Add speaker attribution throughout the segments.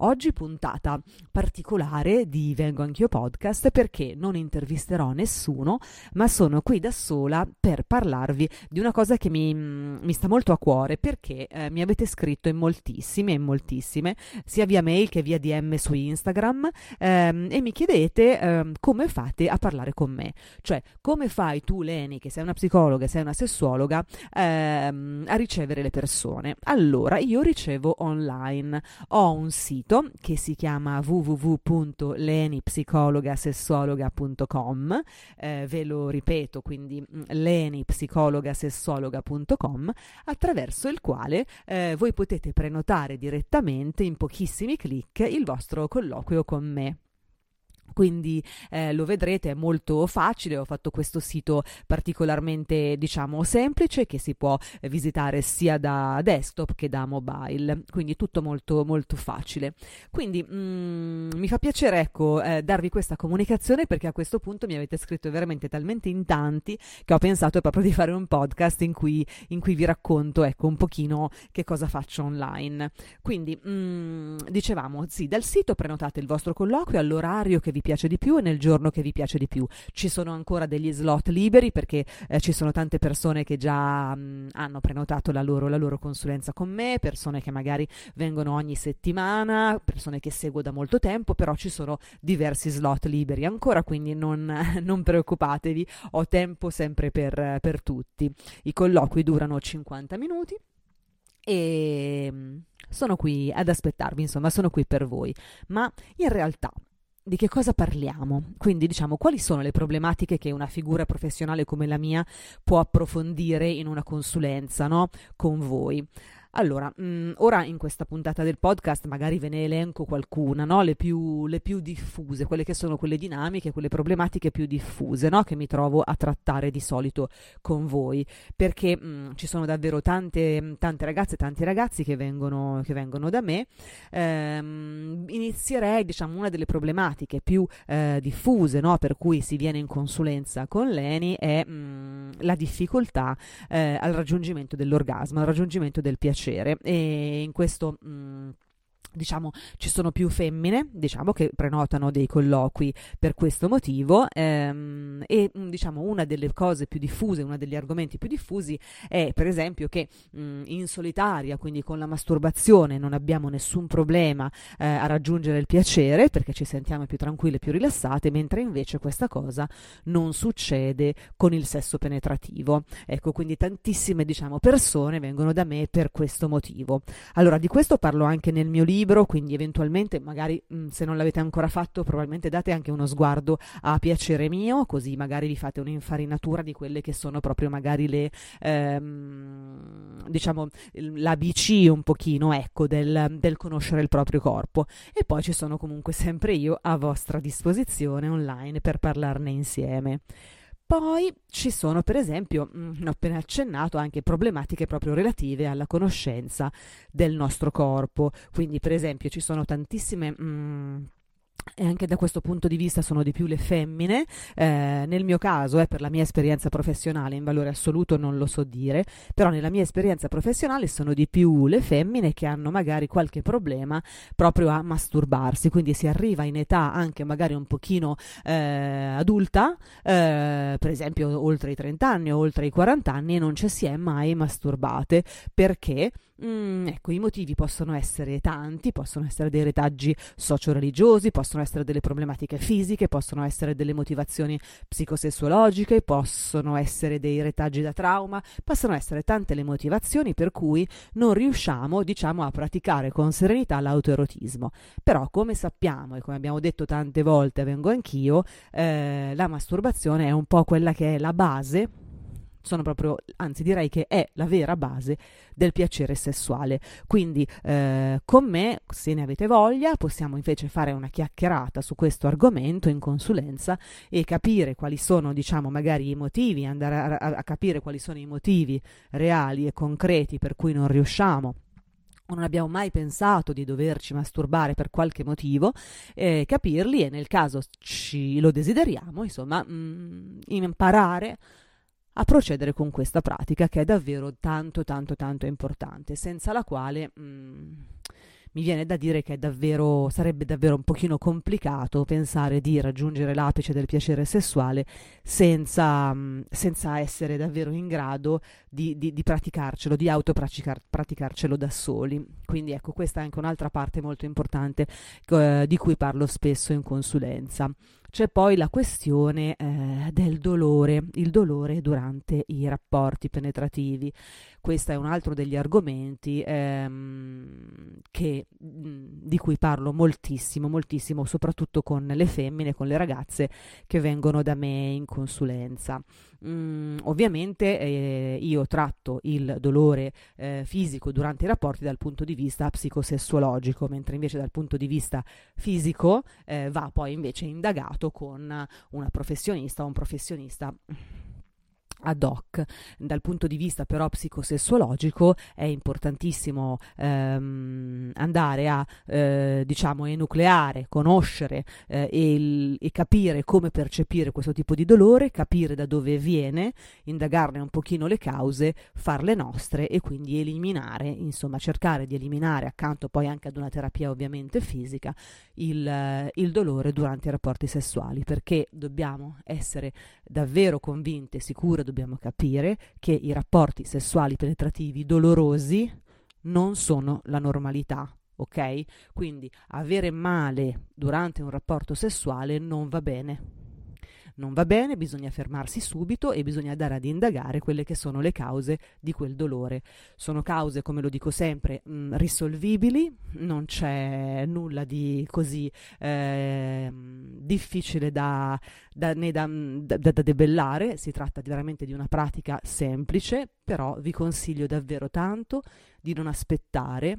Speaker 1: Oggi puntata particolare di Vengo Anch'io Podcast perché non intervisterò nessuno, ma sono qui da sola per parlarvi di una cosa che mi, mi sta molto a cuore perché eh, mi avete scritto in moltissime e moltissime, sia via mail che via DM su Instagram ehm, e mi chiedete ehm, come fate a parlare con me, cioè come fai tu Leni che sei una psicologa, sei una sessuologa ehm, a ricevere le persone. Allora io ricevo online, ho un sito sito che si chiama www.lenipsicologasessuologa.com, eh, ve lo ripeto, quindi mm, lenipsicologasessuologa.com, attraverso il quale eh, voi potete prenotare direttamente in pochissimi clic il vostro colloquio con me quindi eh, lo vedrete è molto facile ho fatto questo sito particolarmente diciamo semplice che si può visitare sia da desktop che da mobile. Quindi tutto molto molto facile. Quindi mm, mi fa piacere ecco eh, darvi questa comunicazione perché a questo punto mi avete scritto veramente talmente in tanti che ho pensato proprio di fare un podcast in cui, in cui vi racconto ecco un pochino che cosa faccio online. Quindi mm, dicevamo sì dal sito prenotate il vostro colloquio all'orario che vi piace di più e nel giorno che vi piace di più. Ci sono ancora degli slot liberi perché eh, ci sono tante persone che già mh, mm, hanno prenotato la loro, la loro consulenza con me, persone che magari vengono ogni settimana, persone che seguo da molto tempo, però ci sono diversi slot liberi ancora, quindi non, non preoccupatevi, ho tempo sempre per, per tutti. I colloqui durano 50 minuti e mm, sono qui ad aspettarvi, insomma, sono qui per voi. Ma in realtà di che cosa parliamo? Quindi diciamo quali sono le problematiche che una figura professionale come la mia può approfondire in una consulenza no? con voi. Allora, mh, mm, ora in questa puntata del podcast magari ve ne elenco qualcuna, no? le, più, le, più, diffuse, quelle che sono quelle dinamiche, quelle problematiche più diffuse, no? che mi trovo a trattare di solito con voi, perché mh, mm, ci sono davvero tante, tante ragazze e tanti ragazzi che vengono, che vengono da me. Ehm, inizierei, diciamo, una delle problematiche più eh, diffuse, no? per cui si viene in consulenza con Leni, è mh, mm, la difficoltà eh, al raggiungimento dell'orgasmo, al raggiungimento del piacere piacere. E in questo mh, mm, diciamo ci sono più femmine diciamo che prenotano dei colloqui per questo motivo ehm, e mm, diciamo una delle cose più diffuse uno degli argomenti più diffusi è per esempio che mh, mm, in solitaria quindi con la masturbazione non abbiamo nessun problema eh, a raggiungere il piacere perché ci sentiamo più tranquille più rilassate mentre invece questa cosa non succede con il sesso penetrativo. Ecco quindi tantissime diciamo persone vengono da me per questo motivo. Allora di questo parlo anche nel mio libro libro, quindi eventualmente magari mm, se non l'avete ancora fatto probabilmente date anche uno sguardo a piacere mio, così magari vi fate un'infarinatura di quelle che sono proprio magari le ehm, diciamo l'ABC un pochino ecco del, del conoscere il proprio corpo e poi ci sono comunque sempre io a vostra disposizione online per parlarne insieme. Poi ci sono, per esempio, mh, mm, ho appena accennato, anche problematiche proprio relative alla conoscenza del nostro corpo. Quindi, per esempio, ci sono tantissime... Mh, mm, e anche da questo punto di vista sono di più le femmine. Eh, nel mio caso, eh, per la mia esperienza professionale, in valore assoluto non lo so dire, però nella mia esperienza professionale sono di più le femmine che hanno magari qualche problema proprio a masturbarsi, quindi si arriva in età anche magari un pochino eh, adulta, eh, per esempio oltre i 30 anni o oltre i 40 anni e non ci si è mai masturbate. Perché Mm, ecco, i motivi possono essere tanti, possono essere dei retaggi socio-religiosi, possono essere delle problematiche fisiche, possono essere delle motivazioni psicosessuologiche, possono essere dei retaggi da trauma, possono essere tante le motivazioni per cui non riusciamo, diciamo, a praticare con serenità l'autoerotismo. Però, come sappiamo e come abbiamo detto tante volte, vengo anch'io, eh, la masturbazione è un po' quella che è la base sono proprio, anzi direi che è la vera base del piacere sessuale. Quindi eh, con me, se ne avete voglia, possiamo invece fare una chiacchierata su questo argomento in consulenza e capire quali sono, diciamo, magari i motivi, andare a, a, capire quali sono i motivi reali e concreti per cui non riusciamo non abbiamo mai pensato di doverci masturbare per qualche motivo, eh, capirli e nel caso ci lo desideriamo, insomma, mh, mm, imparare a procedere con questa pratica che è davvero tanto tanto tanto importante, senza la quale mh, mm, mi viene da dire che davvero, sarebbe davvero un pochino complicato pensare di raggiungere l'apice del piacere sessuale senza, mm, senza essere davvero in grado di, di, di praticarcelo, di autopraticarcelo da soli. Quindi ecco, questa è anche un'altra parte molto importante eh, di cui parlo spesso in consulenza. C'è poi la questione eh, del dolore, il dolore durante i rapporti penetrativi. Questo è un altro degli argomenti ehm, che, di cui parlo moltissimo, moltissimo, soprattutto con le femmine, con le ragazze che vengono da me in consulenza. Mm, ovviamente eh, io tratto il dolore eh, fisico durante i rapporti dal punto di vista psicosessuologico, mentre invece dal punto di vista fisico eh, va poi invece indagato con una professionista o un professionista ad hoc. Dal punto di vista però psicosessuologico è importantissimo ehm, andare a eh, diciamo enucleare, conoscere eh, e, il, e, capire come percepire questo tipo di dolore, capire da dove viene, indagarne un pochino le cause, farle nostre e quindi eliminare, insomma cercare di eliminare accanto poi anche ad una terapia ovviamente fisica il, il dolore durante i rapporti sessuali perché dobbiamo essere davvero convinte, sicure, dobbiamo capire che i rapporti sessuali penetrativi dolorosi non sono la normalità. Ok? Quindi avere male durante un rapporto sessuale non va bene non va bene, bisogna fermarsi subito e bisogna andare ad indagare quelle che sono le cause di quel dolore. Sono cause, come lo dico sempre, mh, mm, risolvibili, non c'è nulla di così eh, difficile da, da, da, da, da debellare, si tratta di veramente di una pratica semplice, però vi consiglio davvero tanto di non aspettare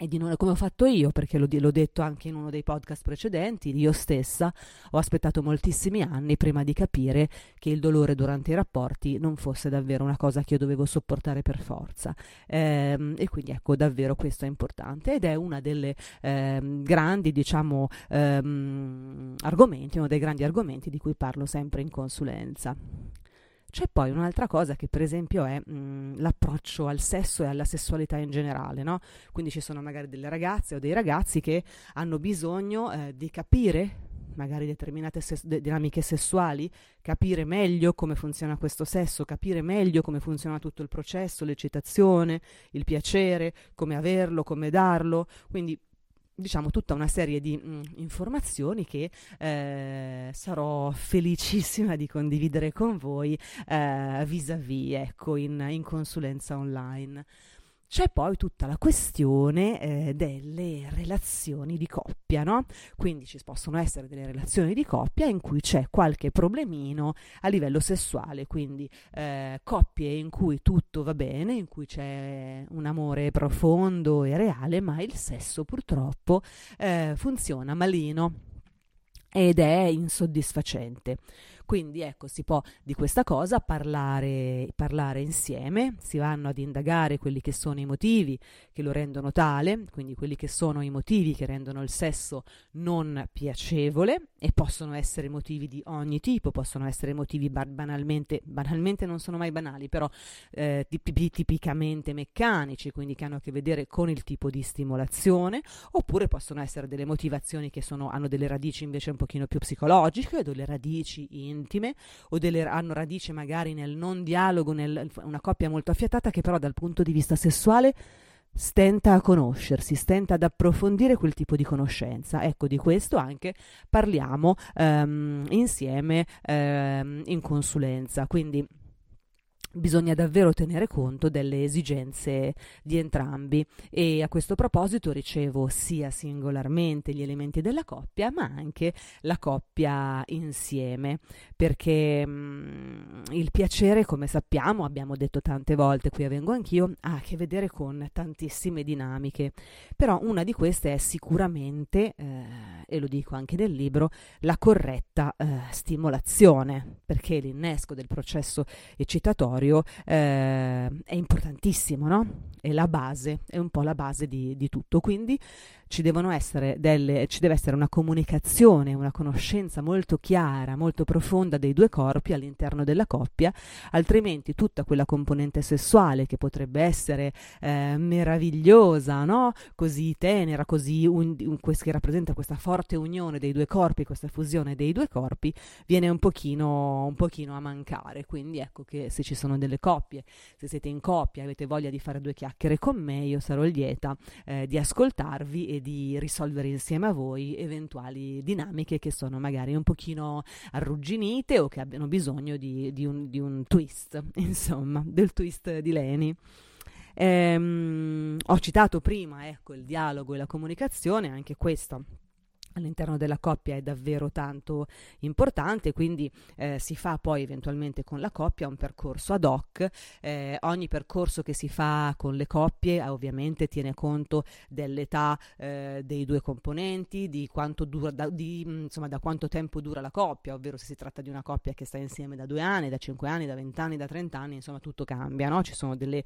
Speaker 1: E di non come ho fatto io, perché l'ho, l'ho, detto anche in uno dei podcast precedenti, io stessa ho aspettato moltissimi anni prima di capire che il dolore durante i rapporti non fosse davvero una cosa che io dovevo sopportare per forza. Ehm, e quindi ecco, davvero questo è importante ed è uno delle ehm, grandi, diciamo, ehm, argomenti, uno dei grandi argomenti di cui parlo sempre in consulenza. C'è poi un'altra cosa che per esempio è mh, mm, l'approccio al sesso e alla sessualità in generale, no? Quindi ci sono magari delle ragazze o dei ragazzi che hanno bisogno eh, di capire magari determinate ses- de- dinamiche sessuali, capire meglio come funziona questo sesso, capire meglio come funziona tutto il processo, l'eccitazione, il piacere, come averlo, come darlo. Quindi diciamo tutta una serie di mh, mm, informazioni che eh, sarò felicissima di condividere con voi eh, vis-à-vis ecco in, in consulenza online. C'è poi tutta la questione eh, delle relazioni di coppia, no? Quindi ci possono essere delle relazioni di coppia in cui c'è qualche problemino a livello sessuale, quindi eh, coppie in cui tutto va bene, in cui c'è un amore profondo e reale, ma il sesso purtroppo eh, funziona malino ed è insoddisfacente. Quindi ecco, si può di questa cosa parlare, parlare, insieme, si vanno ad indagare quelli che sono i motivi che lo rendono tale, quindi quelli che sono i motivi che rendono il sesso non piacevole e possono essere motivi di ogni tipo, possono essere motivi banalmente, banalmente non sono mai banali, però eh, tipicamente meccanici, quindi che hanno a che vedere con il tipo di stimolazione, oppure possono essere delle motivazioni che sono, hanno delle radici invece un pochino più psicologiche, delle radici intime, o delle, hanno radici magari nel non dialogo, nel, una coppia molto affiatata che però dal punto di vista sessuale stenta a conoscersi, stenta ad approfondire quel tipo di conoscenza. Ecco, di questo anche parliamo um, insieme um, in consulenza. Quindi bisogna davvero tenere conto delle esigenze di entrambi. E a questo proposito ricevo sia singolarmente gli elementi della coppia ma anche la coppia insieme. Perché mh, mm, il piacere come sappiamo abbiamo detto tante volte qui a Vengo Anch'io ha a che vedere con tantissime dinamiche. Però una di queste è sicuramente eh, e lo dico anche nel libro la corretta eh, stimolazione. Perché l'innesco del processo eccitatorio territorio eh, è importantissimo, no? È la base, è un po' la base di, di tutto. Quindi ci, devono essere delle, ci deve essere una comunicazione, una conoscenza molto chiara, molto profonda dei due corpi all'interno della coppia, altrimenti tutta quella componente sessuale che potrebbe essere eh, meravigliosa, no? così tenera, così un, un, che rappresenta questa forte unione dei due corpi, questa fusione dei due corpi, viene un pochino, un pochino a mancare. Quindi ecco che se ci sono delle coppie, se siete in coppia e avete voglia di fare due chiacchiere con me, io sarò lieta eh, di ascoltarvi e di risolvere insieme a voi eventuali dinamiche che sono magari un pochino arrugginite o che abbiano bisogno di, di, un, di un, twist, insomma, del twist di Leni. Ehm, ho citato prima ecco, il dialogo e la comunicazione, anche questo all'interno della coppia è davvero tanto importante, quindi eh, si fa poi eventualmente con la coppia un percorso ad hoc. Eh, ogni percorso che si fa con le coppie eh, ovviamente tiene conto dell'età eh, dei due componenti, di quanto, dura, da, di, insomma, da quanto tempo dura la coppia, ovvero se si tratta di una coppia che sta insieme da due anni, da cinque anni, da vent'anni, da trent'anni, insomma tutto cambia, no? ci sono delle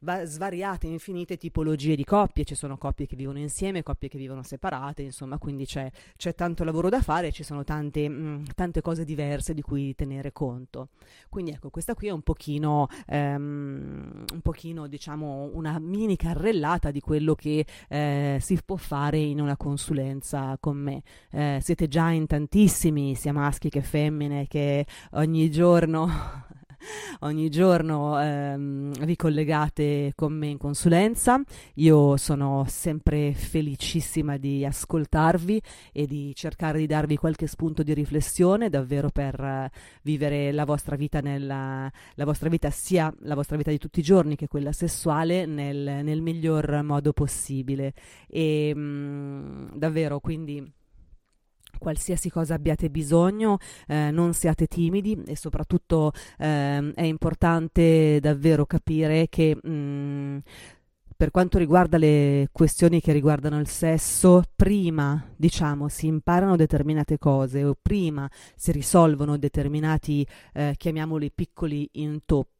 Speaker 1: va- svariate, infinite tipologie di coppie, ci sono coppie che vivono insieme, coppie che vivono separate, insomma, quindi c'è, c'è tanto lavoro da fare, ci sono tante, mh, mm, tante, cose diverse di cui tenere conto. Quindi ecco, questa qui è un pochino, um, un pochino diciamo, una mini carrellata di quello che eh, si può fare in una consulenza con me. Eh, siete già in tantissimi, sia maschi che femmine, che ogni giorno ogni giorno ehm, vi collegate con me in consulenza. Io sono sempre felicissima di ascoltarvi e di cercare di darvi qualche spunto di riflessione davvero per uh, vivere la vostra vita nella, la vostra vita sia la vostra vita di tutti i giorni che quella sessuale nel, nel miglior modo possibile. E mh, mm, davvero quindi qualsiasi cosa abbiate bisogno, eh, non siate timidi e soprattutto eh, è importante davvero capire che mh, mm, per quanto riguarda le questioni che riguardano il sesso, prima, diciamo, si imparano determinate cose o prima si risolvono determinati, eh, chiamiamoli piccoli intoppi,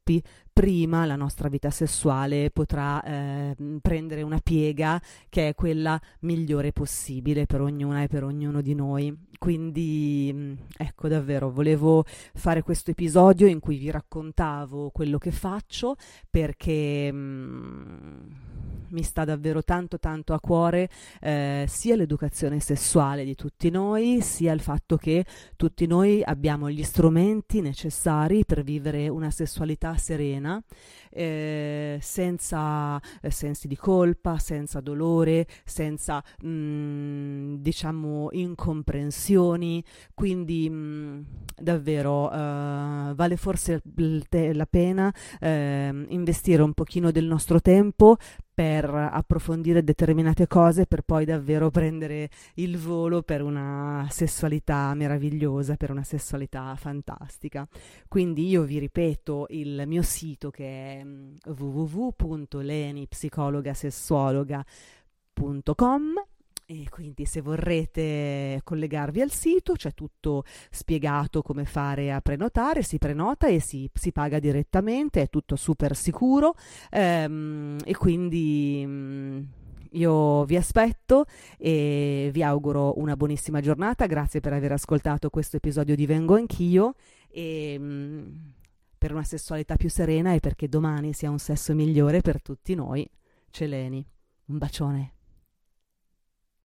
Speaker 1: prima la nostra vita sessuale potrà eh, prendere una piega che è quella migliore possibile per ognuna e per ognuno di noi. Quindi, mm, ecco, davvero, volevo fare questo episodio in cui vi raccontavo quello che faccio perché... Mm, mi sta davvero tanto tanto a cuore eh, sia l'educazione sessuale di tutti noi, sia il fatto che tutti noi abbiamo gli strumenti necessari per vivere una sessualità serena, eh, senza eh, sensi di colpa, senza dolore, senza mh, mm, diciamo incomprensioni, quindi mh, mm, davvero eh, vale forse la pena eh, investire un pochino del nostro tempo per approfondire determinate cose per poi davvero prendere il volo per una sessualità meravigliosa, per una sessualità fantastica. Quindi io vi ripeto il mio sito che è mm, www.lenipsicologasessuologa.com e quindi se vorrete collegarvi al sito c'è tutto spiegato come fare a prenotare, si prenota e si, si paga direttamente, è tutto super sicuro ehm, e quindi mm, io vi aspetto e vi auguro una buonissima giornata, grazie per aver ascoltato questo episodio di Vengo Anch'io e mm, per una sessualità più serena e perché domani sia un sesso migliore per tutti noi. Celeni, un bacione.